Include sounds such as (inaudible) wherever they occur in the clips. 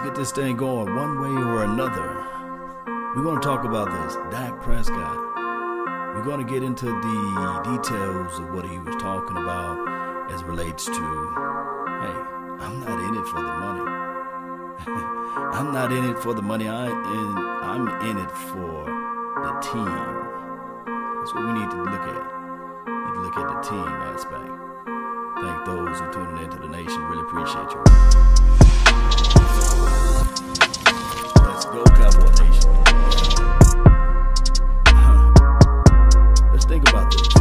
Let's get this thing going one way or another. We're going to talk about this Dak Prescott. We're going to get into the details of what he was talking about as relates to, hey, I'm not in it for the money. (laughs) I'm not in it for the money. I in, I'm in it for the team. That's what we need to look at. We need to look at the team aspect. Thank those who tuning into the nation. Really appreciate you. Go, Cowboy Nation. Let's think about this.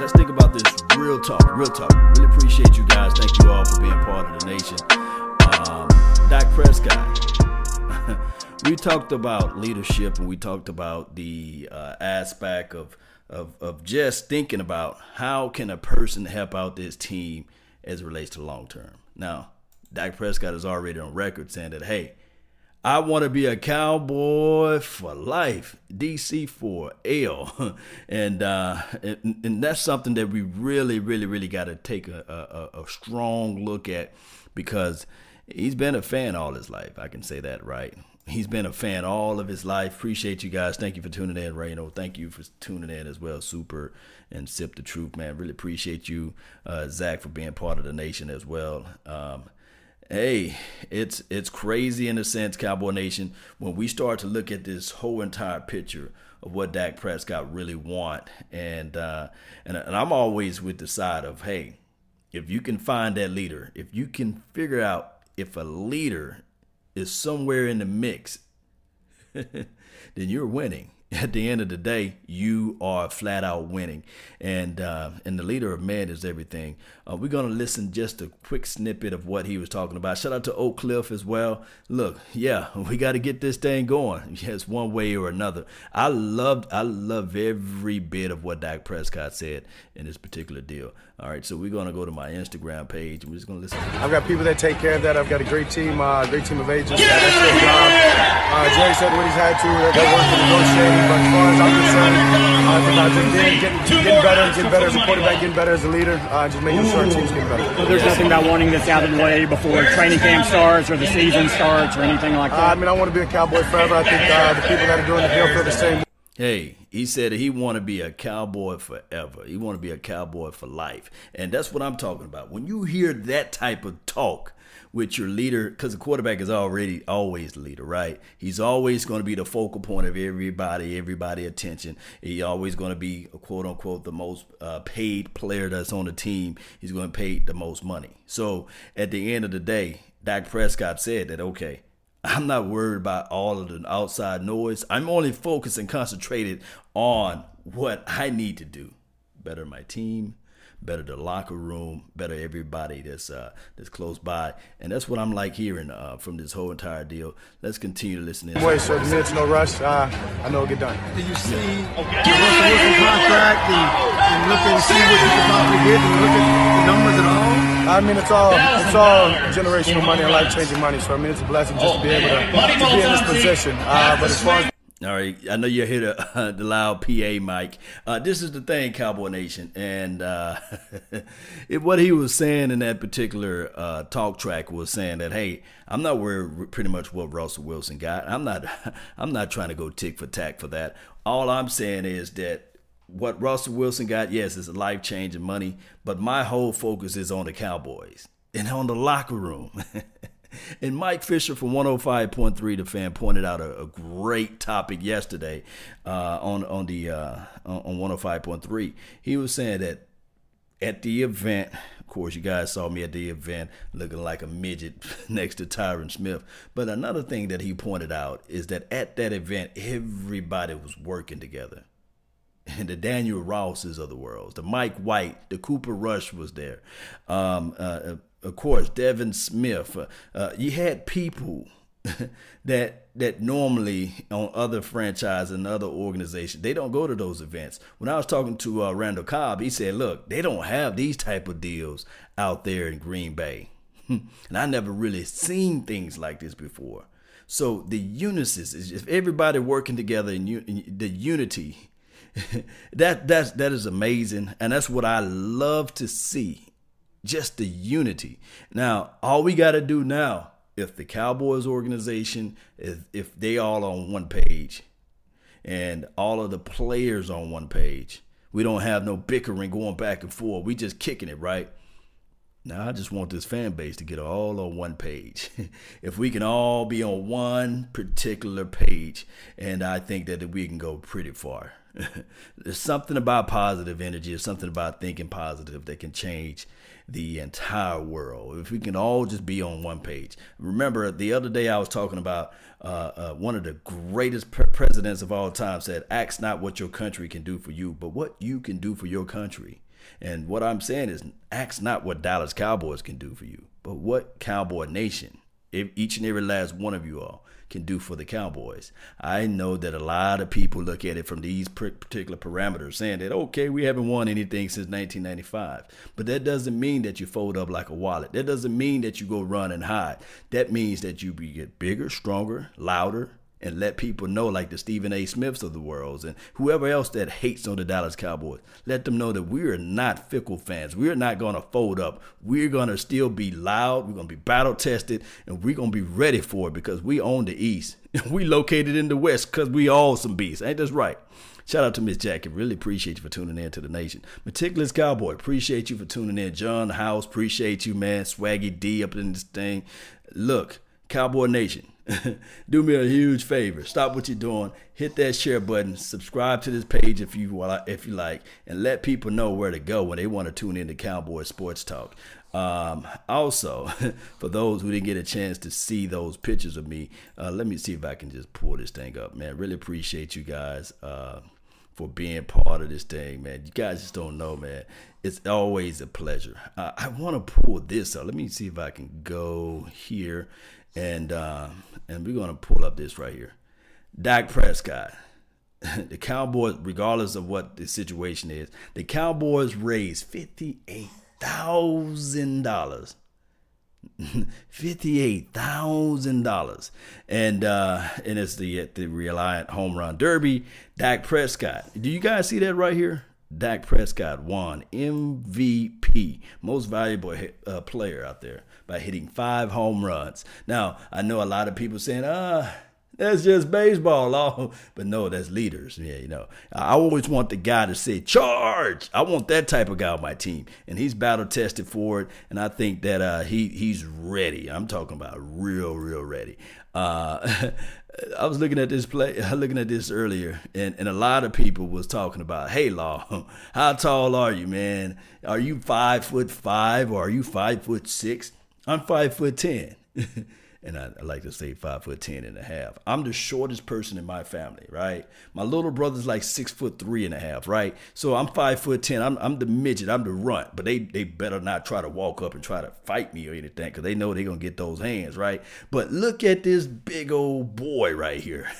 Let's think about this real talk. Real talk. Really appreciate you guys. Thank you all for being part of the nation. Um, Prescott. (laughs) we talked about leadership and we talked about the uh, aspect of, of of just thinking about how can a person help out this team as it relates to long term. Now, Dak Prescott is already on record saying that, hey, I want to be a cowboy for life, DC for L, (laughs) and, uh, and and that's something that we really, really, really got to take a, a, a strong look at because he's been a fan all his life. I can say that right. He's been a fan all of his life. Appreciate you guys. Thank you for tuning in, Reno. Thank you for tuning in as well, Super and Sip the Truth, man. Really appreciate you, uh, Zach, for being part of the nation as well. Um, hey, it's it's crazy in a sense, Cowboy Nation, when we start to look at this whole entire picture of what Dak Prescott really want, and uh, and and I'm always with the side of hey, if you can find that leader, if you can figure out if a leader is somewhere in the mix, (laughs) then you're winning. At the end of the day, you are flat out winning, and uh, and the leader of men is everything. Uh, we're gonna listen just a quick snippet of what he was talking about. Shout out to Oak Cliff as well. Look, yeah, (laughs) we got to get this thing going. (laughs) Yes, one way or another. I loved, I love every bit of what Dak Prescott said in this particular deal. All right, so we're gonna go to my Instagram page we're just gonna listen. I've got people that take care of that. I've got a great team, uh, great team of agents. Yeah! That's their job. Uh, Jay said what he's had to. They're working, negotiating. But as far as I'm concerned, uh, it's about just getting, getting, getting better, getting better as a quarterback, getting better as a leader, uh, just making sure our team's getting better. So there's nothing about wanting this out of the way before training camp starts or the season starts or anything like that. Uh, I mean, I want to be a Cowboy forever. I think uh, the people that are doing the deal feel the same. Hey, he said he want to be a cowboy forever. He want to be a cowboy for life. And that's what I'm talking about. When you hear that type of talk with your leader, because the quarterback is already always the leader, right? He's always going to be the focal point of everybody, everybody attention. He always going to be a quote unquote the most uh, paid player that's on the team. He's going to pay the most money. So at the end of the day, Dak Prescott said that okay, I'm not worried about all of the outside noise. I'm only focused and concentrated on what I need to do. Better my team, better the locker room, better everybody that's uh, that's close by, and that's what I'm like hearing uh, from this whole entire deal. Let's continue to listen. In. Wait, so the minutes, no rush. Uh, I know it'll get done. Do you see the Russell Wilson contract and, and look and see what you can possibly get and look at the numbers at all? I mean, it's all it's all generational money and life changing money. So I mean, it's a blessing just to be able to, to be in this position. Uh, but as far as all right, I know you hear the, (laughs) uh, the loud PA mic. Uh, this is the thing, Cowboy Nation, and uh, (laughs) it, what he was saying in that particular uh, talk track was saying that, hey, I'm not worried pretty much what Russell Wilson got. I'm not, (laughs) I'm not trying to go tick for tack for that. All I'm saying is that what Russell Wilson got, yes, is a life changing money, but my whole focus is on the Cowboys and on the locker room. And Mike Fisher from 105.3 The Fan pointed out a, a great topic yesterday uh, on on the uh, on 105.3. He was saying that at the event, of course, you guys saw me at the event looking like a midget (laughs) next to Tyron Smith. But another thing that he pointed out is that at that event, everybody was working together and the Daniel Rosses of the world, the Mike White, the Cooper Rush was there. Um, uh, uh of course, Devin Smith. Uh, uh, you had people (laughs) that that normally on other franchises and other organizations they don't go to those events. When I was talking to uh, Randall Cobb, he said, "Look, they don't have these type of deals out there in Green Bay." (laughs) and I never really seen things like this before. So the unisys is if everybody working together in, in the unity (laughs) that that's that is amazing and that's what I love to see just the unity now all we got to do now if the Cowboys organization, if, if they all on one page and all of the players on one page, we don't have no bickering going back and forth. We just kicking it, right? Now I just want this fan base to get all on one page. (laughs) if we can all be on one particular page, and I think that we can go pretty far. (laughs) There's something about positive energy, there's something about thinking positive that can change the entire world. If we can all just be on one page. Remember, the other day I was talking about uh, uh, one of the greatest pre- presidents of all time said, Ask not what your country can do for you, but what you can do for your country. And what I'm saying is, ask not what Dallas Cowboys can do for you, but what Cowboy Nation, each and every last one of you all, can do for the Cowboys. I know that a lot of people look at it from these particular parameters, saying that, okay, we haven't won anything since 1995. But that doesn't mean that you fold up like a wallet. That doesn't mean that you go run and hide. That means that you get bigger, stronger, louder, and let people know, like the Stephen A. Smiths of the world and whoever else that hates on the Dallas Cowboys, let them know that we are not fickle fans. We're not going to fold up. We're going to still be loud. We're going to be battle tested, and we're going to be ready for it because we own the East. (laughs) we located in the West because we all some beasts. Ain't that right? Shout out to Miss Jackie. Really appreciate you for tuning in to the nation. Meticulous Cowboy, appreciate you for tuning in. John House, appreciate you, man. Swaggy D up in this thing. Look, Cowboy Nation, (laughs) do me a huge favor. Stop what you're doing. Hit that share button. Subscribe to this page if you if you like, and let people know where to go when they want to tune into Cowboy Sports Talk. Um, also, (laughs) for those who didn't get a chance to see those pictures of me, uh, let me see if I can just pull this thing up, man. Really appreciate you guys. Uh, for being part of this thing, man. You guys just don't know, man. It's always a pleasure. Uh, I want to pull this up. Let me see if I can go here and uh, and we're gonna pull up this right here. Dak Prescott. (laughs) the Cowboys, regardless of what the situation is, the Cowboys raised fifty-eight thousand dollars. (laughs) Fifty-eight thousand dollars, and uh, and it's the the Reliant Home Run Derby. Dak Prescott. Do you guys see that right here? Dak Prescott won MVP, most valuable uh, player out there, by hitting five home runs. Now, I know a lot of people saying, ah, that's just baseball, oh. (laughs) but no, that's leaders. Yeah, you know, I always want the guy to say charge. I want that type of guy on my team, and he's battle tested for it, and I think that uh, he he's ready. I'm talking about real, real ready. Uh, (laughs) I was looking at this play, (laughs) looking at this earlier, and, and a lot of people was talking about, hey, Law, (laughs) how tall are you, man? Are you five foot five or are you five foot six? I'm five foot ten. (laughs) and I, I, like to say five foot ten and a half. I'm the shortest person in my family, right? My little brother's like six foot three and a half, right? So I'm five foot ten. I'm, I'm the midget. I'm the runt. But they they better not try to walk up and try to fight me or anything because they know they're gonna get those hands, right? But look at this big old boy right here.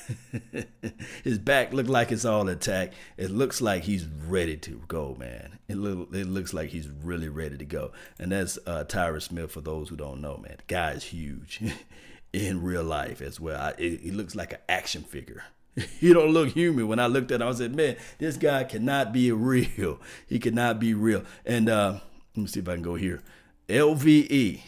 (laughs) His back look like it's all intact. It looks like he's ready to go, man. It look, it looks like he's really ready to go. And that's uh, Tyron Smith for those who don't know, man. The guy is huge. (laughs) in real life as well. I, it, he looks like an action figure. (laughs) he don't look human. When I looked at him, I said, "Man, this guy cannot be real. (laughs) He cannot be real." And uh, let me see if I can go here. LVE.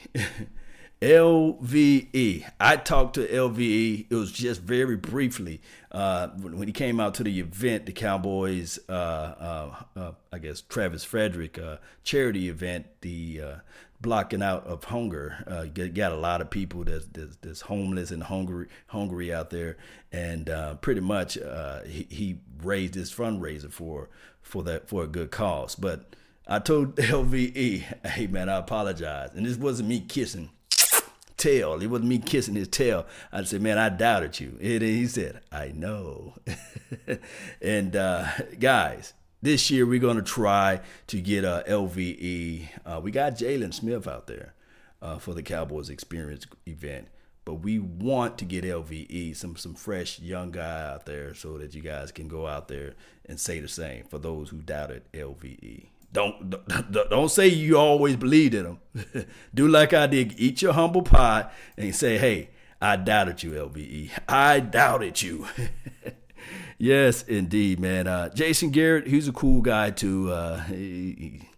LVE. (laughs) I talked to LVE. It was just very briefly uh, when he came out to the event, the Cowboys, uh, uh, uh I guess Travis Frederick uh, charity event, the uh, blocking out of hunger. Uh, got, got, a lot of people that's, that's, that's, homeless and hungry hungry out there, and uh, pretty much uh, he, he, raised his fundraiser for for that for a good cause. But I told (laughs) LVE, hey man, I apologize, and this wasn't me kissing tail. It wasn't me kissing his tail. I said, man, I doubted you. And he said, I know. (laughs) and uh, guys, this year we're going to try to get a LVE. Uh, we got Jaylon Smith out there uh, for the Cowboys Experience event, but we want to get LVE, some some fresh young guy out there, so that you guys can go out there and say the same for those who doubted LVE. Don't don't, say you always believed in him. (laughs) Do like I did. Eat your humble pie and say, "Hey, I doubted you, LVE. I doubted you." (laughs) yes, indeed, man. Uh, Jason Garrett, he's a cool guy too. Uh, he, he,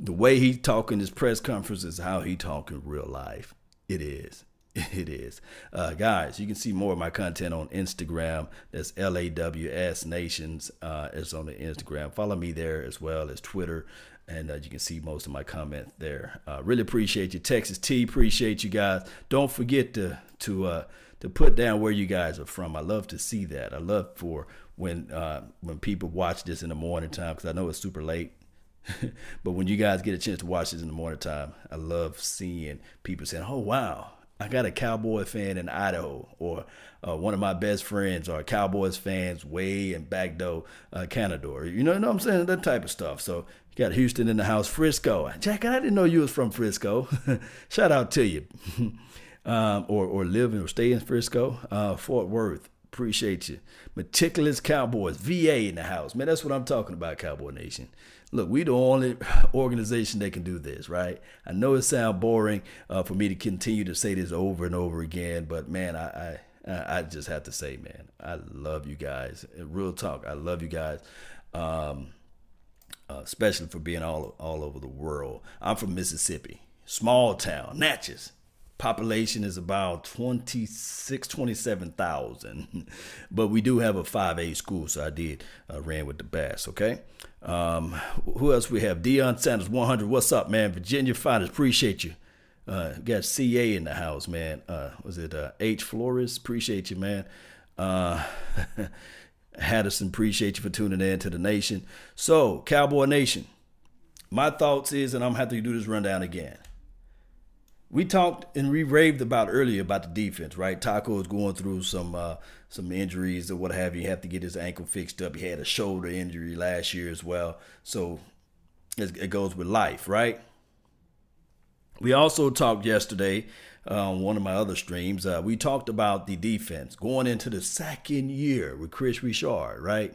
the way he talk in his press conference is how he talk in real life. It is. (laughs) It is. Uh, guys, you can see more of my content on Instagram. That's LAWS Nations. Uh, it's on the Instagram. Follow me there as well as Twitter. And uh, you can see most of my comments there. Uh, really appreciate you. Texas T, appreciate you guys. Don't forget to to uh, to put down where you guys are from. I love to see that. I love for when uh, when people watch this in the morning time because I know it's super late. (laughs) but when you guys get a chance to watch this in the morning time, I love seeing people saying, "Oh wow, I got a Cowboy fan in Idaho," or uh, one of my best friends are Cowboys fans way in Bagdo, uh, Canada. You know, you know what I'm saying? That type of stuff. So you got Houston in the house, Frisco. Jack, I didn't know you was from Frisco. (laughs) Shout out to you. (laughs) um, or or live or stay in Frisco, uh, Fort Worth. Appreciate you. Meticulous Cowboys, VA in the house. Man, that's what I'm talking about, Cowboy Nation. Look, we the only (laughs) organization that can do this, right? I know it sounds boring uh, for me to continue to say this over and over again, but man, I, I, I just have to say, man, I love you guys. Real talk, I love you guys. Um, uh, especially for being all all over the world. I'm from Mississippi, small town, Natchez population is about 26 27,000 (laughs) but we do have a 5A school so I did uh, ran with the bass okay? Um, who else we have? Dion Sanders 100 what's up man? Virginia Finest appreciate you. Uh, got CA in the house man. Uh, was it uh, H Flores? Appreciate you man. Uh, (laughs) Haddison appreciate you for tuning in to the nation. So Cowboy Nation my thoughts is and I'm gonna have to do this rundown again we talked and we raved about earlier about the defense, right? Taco is going through some uh, some injuries or what have you. Have to get his ankle fixed up. He had a shoulder injury last year as well, so it goes with life, right? We also talked yesterday uh, on one of my other streams. Uh, we talked about the defense going into the second year with Kris Richard, right?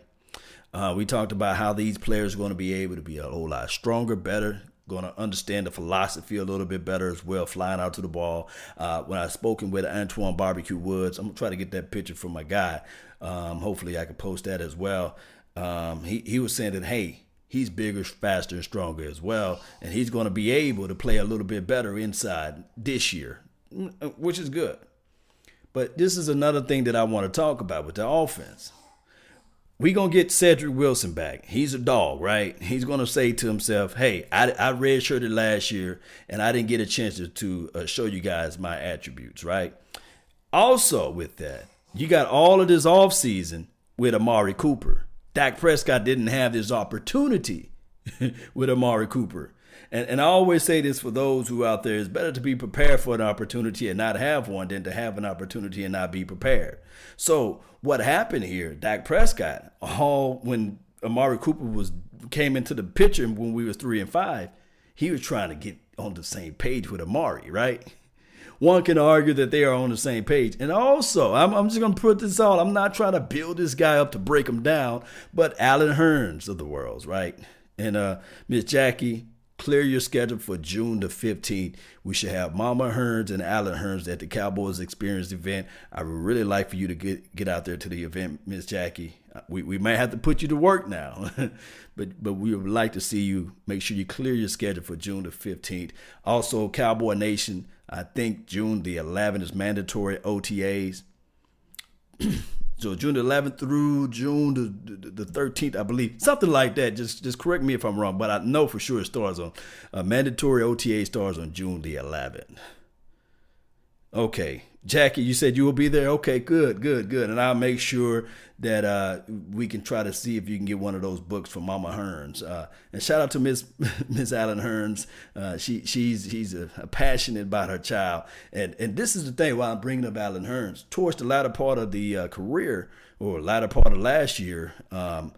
Uh, we talked about how these players are going to be able to be a whole lot stronger, better, going to understand the philosophy a little bit better as well, flying out to the ball. Uh, when I spoken with Antwaun Barbecue Woods, I'm gonna try to get that picture from my guy. Um, hopefully, I can post that as well. Um, he he was saying that hey, he's bigger, faster, and stronger as well, and he's going to be able to play a little bit better inside this year, which is good. But this is another thing that I want to talk about with the offense we gonna get Cedric Wilson back. He's a dog, right? He's gonna say to himself, "Hey, I, I redshirted last year, and I didn't get a chance to, to uh, show you guys my attributes, right?" Also, with that, you got all of this offseason with Amari Cooper. Dak Prescott didn't have this opportunity (laughs) with Amari Cooper. And, and I always say this for those who out there: it's better to be prepared for an opportunity and not have one than to have an opportunity and not be prepared. So what happened here? Dak Prescott, all when Amari Cooper was came into the picture when we was three and five, he was trying to get on the same page with Amari, right? One can argue that they are on the same page. And also, I'm, I'm just going to put this on. I'm not trying to build this guy up to break him down, but Allen Hurns of the world, right? And uh, Miss Jackie, Clear your schedule for June the 15th. We should have Mama Hurns and Allen Hurns at the Cowboys Experience event. I would really like for you to get get out there to the event, Miss Jackie. Uh, we, we might have to put you to work now, (laughs) but but we would like to see you. Make sure you clear your schedule for June the 15th. Also, Cowboy Nation, I think June the 11th is mandatory OTAs. (clears throat) So June 11th through June the, the, the, 13th, I believe, something like that. Just just correct me if I'm wrong, but I know for sure it starts on uh, mandatory OTA starts on June the 11th. Okay, Jackie, you said you will be there. Okay, good, good, good. And I'll make sure that uh, we can try to see if you can get one of those books from Mama Hurns. Uh, and shout out to Miss (laughs) Miss Allen Hurns. Uh, she she's she's a, a passionate about her child. And and this is the thing why I'm bringing up Allen Hurns. Towards the latter part of the uh, career or latter part of last year, um,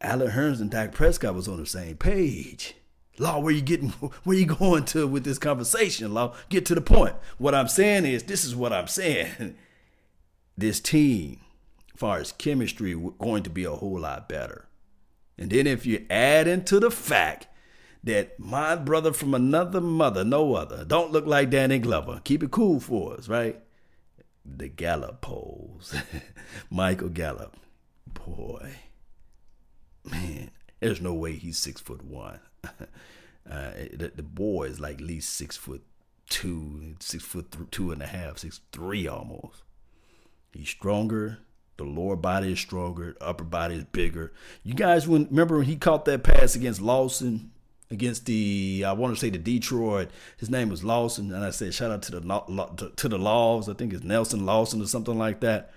Allen Hurns and Dak Prescott was on the same page. Law, where you getting (laughs) where you going to with this conversation, Law? Get to the point. What I'm saying is this is what I'm saying. (laughs) This team, as far as chemistry, going to be a whole lot better. And then if you add into the fact that my brother from another mother, no other, don't look like Danny Glover. Keep it cool for us, right? The Gallup polls. (laughs) Michael Gallup. Boy. Man, there's no way he's six foot one. (laughs) Uh, the, the boy is like at least six foot two, six foot th- two and a half, six three almost. He's stronger. The lower body is stronger. The upper body is bigger. You guys remember when he caught that pass against Lawson against the I want to say the Detroit. His name was Lawson, and I said shout out to the to the Laws. I think it's Nelson Lawson or something like that.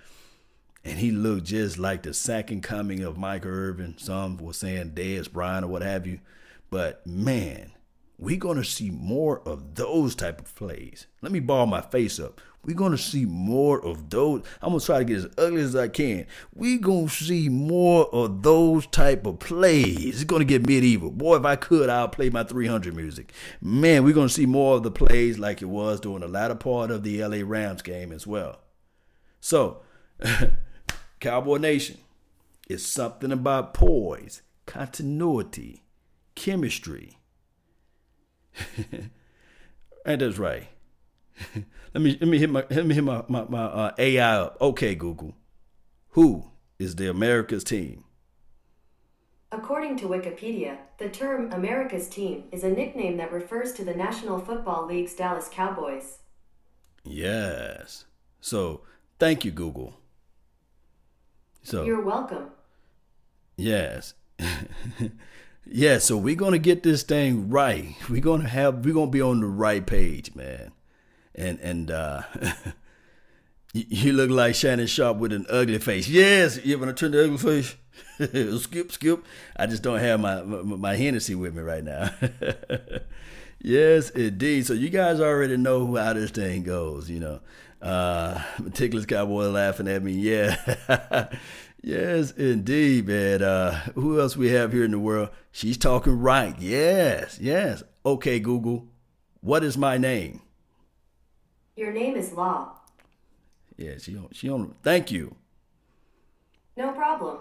And he looked just like the second coming of Michael Irvin. Some were saying Dez Bryant or what have you. But man, we're gonna see more of those type of plays. Let me ball my face up. We're gonna see more of those. I'm gonna try to get as ugly as I can. We're gonna see more of those type of plays. It's gonna get medieval. Boy, if I could, I'll play my 300 music. Man, we're gonna see more of the plays like it was during the latter part of the LA Rams game as well. So, (laughs) Cowboy Nation, it's something about poise, continuity, chemistry. (laughs) and that's right. (laughs) let me let me hit my let me hit my my, my uh, AI up. Okay, Google, who is the America's team? According to Wikipedia, the term America's team is a nickname that refers to the National Football League's Dallas Cowboys. Yes. So thank you, Google. So you're welcome. Yes. (laughs) yeah, so we're gonna get this thing right. (laughs) We're gonna have we're gonna be on the right page, man and and uh, (laughs) you look like Shannon Sharpe with an ugly face. Yes, you when I turn the ugly face, (laughs) skip, skip. I just don't have my my, my Hennessy with me right now. yes, indeed. So you guys already know how this thing goes. You know, uh, meticulous cowboy laughing at me. Yeah. Yes, indeed, man. Uh, who else we have here in the world? She's talking right. Yes, yes. Okay, Google. What is my name? Your name is Law. Yeah, she on she on thank you. No problem.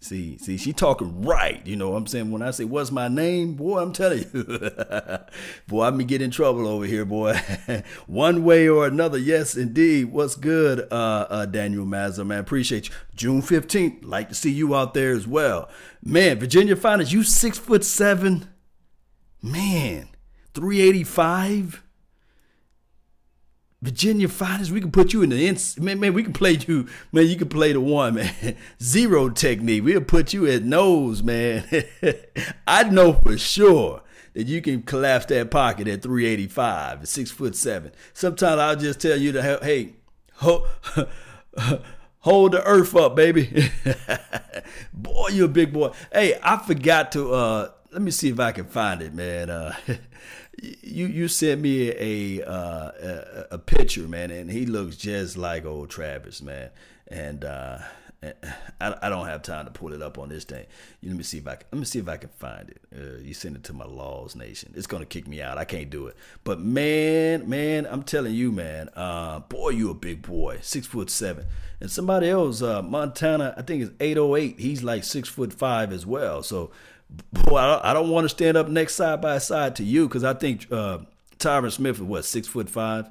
See, see, she talking right. You know what I'm saying? When I say what's my name, boy, I'm telling you. (laughs) boy, I'm gonna get in trouble over here, boy. (laughs) One way or another. Yes, indeed. What's good, uh, uh Daniel Mazza, man? Appreciate you. June 15th. Like to see you out there as well. Man, Virginia Finest, you six foot seven. Man, 385. Virginia Finest, we can put you in the ins. Man, man, we can play you. Man, you can play the one, man. (laughs) Zero technique. We'll put you at nose, man. (laughs) I know for sure that you can collapse that pocket at 385, six foot seven. Sometimes I'll just tell you to hey, hold, (laughs) hold the earth up, baby. boy, you're a big boy. Hey, I forgot to uh let me see if I can find it, man. Uh you you sent me a, uh, a, a picture, man, and he looks just like old Travis, man. And uh, I, I don't have time to pull it up on this thing. You, let me see if I can, let me see if I can find it. Uh, you send it to my Laws Nation. It's gonna kick me out. I can't do it. But man, man, I'm telling you, man, uh, boy, you a big boy, six foot seven. And somebody else, uh, Montana, I think is 808. He's like six foot five as well. So boy, I don't, want to stand up next side by side to you because I think uh, Tyron Smith is what six foot five.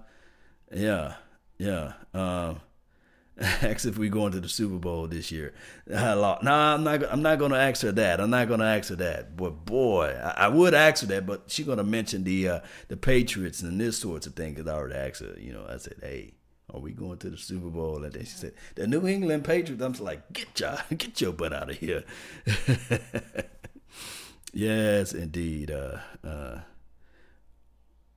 Yeah, yeah. Um, (laughs) ask if we going to the Super Bowl this year. Nah, I'm not. I'm not going to ask her that. I'm not going to ask her that. But boy, I, I, would ask her that, but she's going to mention the uh, the Patriots and this sorts of things. Cause I already asked her. You know, I said, hey. Are we going to the Super Bowl? And then she said, "The New England Patriots." I'm like, "Get your, (laughs) get your butt out of here!" (laughs) Yes, indeed. Uh, uh,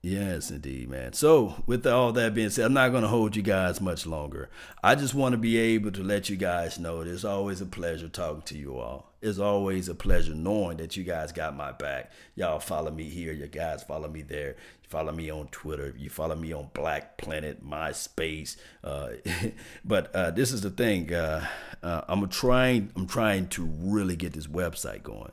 yes, indeed, man. So, with all that being said, I'm not going to hold you guys much longer. I just want to be able to let you guys know it's always a pleasure talking to you all. It's always a pleasure knowing that you guys got my back. Y'all follow me here. You guys follow me there. You follow me on Twitter. You follow me on Black Planet, MySpace. Uh, (laughs) but uh, this is the thing. Uh, uh I'm trying. I'm trying to really get this website going.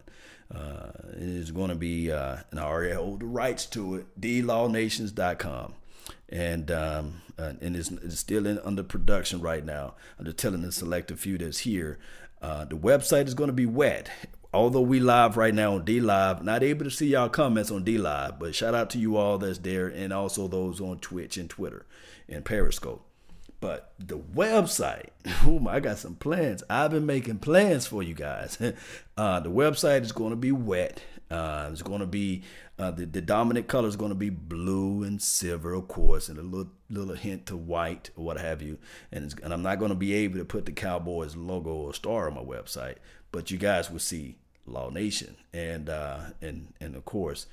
Uh, it is going to be, uh, and I already hold the rights to it, dlawnations.com. And um, uh, and it's, it's still in under production right now. I'm just telling the select a few that's here. Uh, the website is going to be wet. Although we live right now on D Live, not able to see y'all comments on D Live, but shout out to you all that's there and also those on Twitch and Twitter and Periscope. But the website, (laughs) oh I got some plans. I've been making plans for you guys. (laughs) Uh, the website is going to be wet. Uh, it's going to be uh, the, the dominant color is going to be blue and silver, of course, and a little little hint to white or what have you. And and I'm not going to be able to put the Cowboys logo or star on my website, but you guys will see Law Nation and uh, and and of course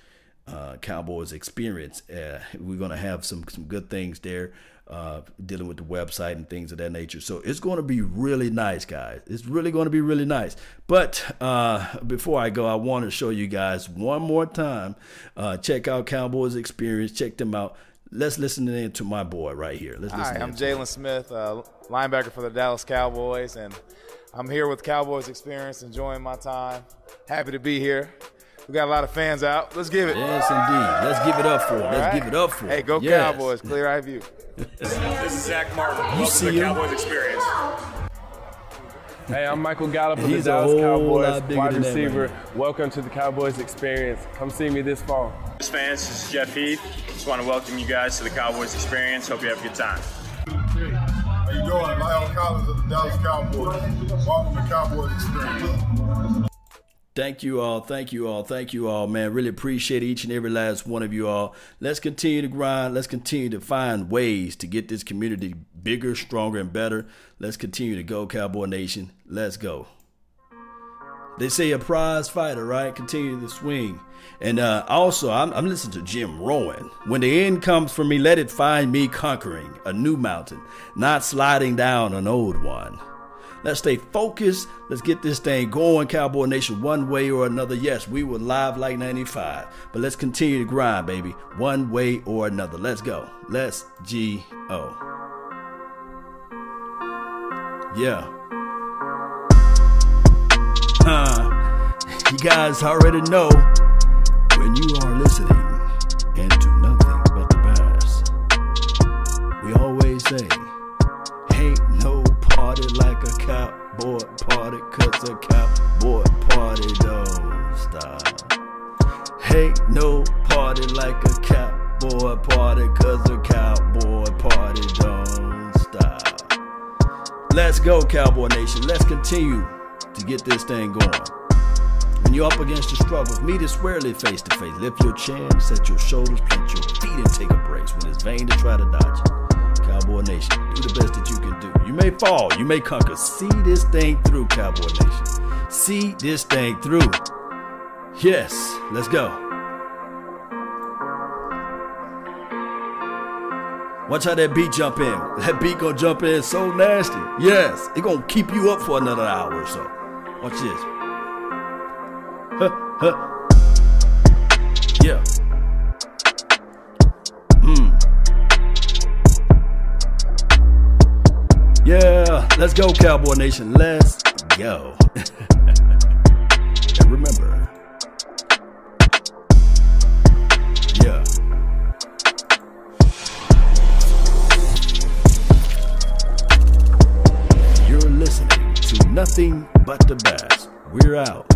uh, Cowboys experience. Uh, we're going to have some some good things there uh, dealing with the website and things of that nature. So it's going to be really nice, guys. It's really going to be really nice. But uh, before I go, I want to show you guys one more time. Uh, check out Cowboys Experience. Check them out. Let's listen in to my boy right here. Let's listen. Hi, I'm Jaylon Smith, uh, linebacker for the Dallas Cowboys, and I'm here with Cowboys Experience, enjoying my time. Happy to be here. We got a lot of fans out. Let's give it. Yes, indeed. Let's give it up for Let's right. give it up for Hey, go yes. Cowboys. Clear eye view. this is Zack Martin. Welcome to the Cowboys Experience. Hey, I'm Michael Gallup of the Dallas Cowboys, wide receiver. Welcome to the Cowboys Experience. Come see me this fall. Fans, this is Jeff Heath. Just want to welcome you guys to the Cowboys Experience. Hope you have a good time. How you doing? Lyle Collins of the Dallas Cowboys. Welcome to Cowboys Experience. Thank you all. Thank you all. Thank you all, man. Really appreciate each and every last one of you all. Let's continue to grind. Let's continue to find ways to get this community bigger, stronger, and better. Let's continue to go, Cowboy Nation. Let's go. They say a prize fighter, right? Continue to swing. And uh, also, I'm, I'm, listening to Jim Rohn. When the end comes for me, let it find me conquering a new mountain, not sliding down an old one. Let's stay focused. Let's get this thing going, Cowboy Nation, one way or another. Yes, we were live like 95, but let's continue to grind, baby, one way or another. Let's go. Let's G O. Yeah. You guys already know when you are listening Cowboy Nation. Let's continue to get this thing going. When you're up against the struggles, meet it squarely face to face. Lift your chin, set your shoulders, plant your feet, and take a brace when it's vain to try to dodge it. Cowboy Nation. Do the best that you can do. You may fall, you may conquer. See this thing through, Cowboy Nation. See this thing through. Yes, let's go. Watch how that beat jump in. That beat gonna jump in so nasty. Yes, it gonna keep you up for another hour or so. Watch this. Huh, (laughs) huh. Yeah. Hmm. Yeah, let's go, Cowboy Nation. Let's go. (laughs) nothing but the best. We're out.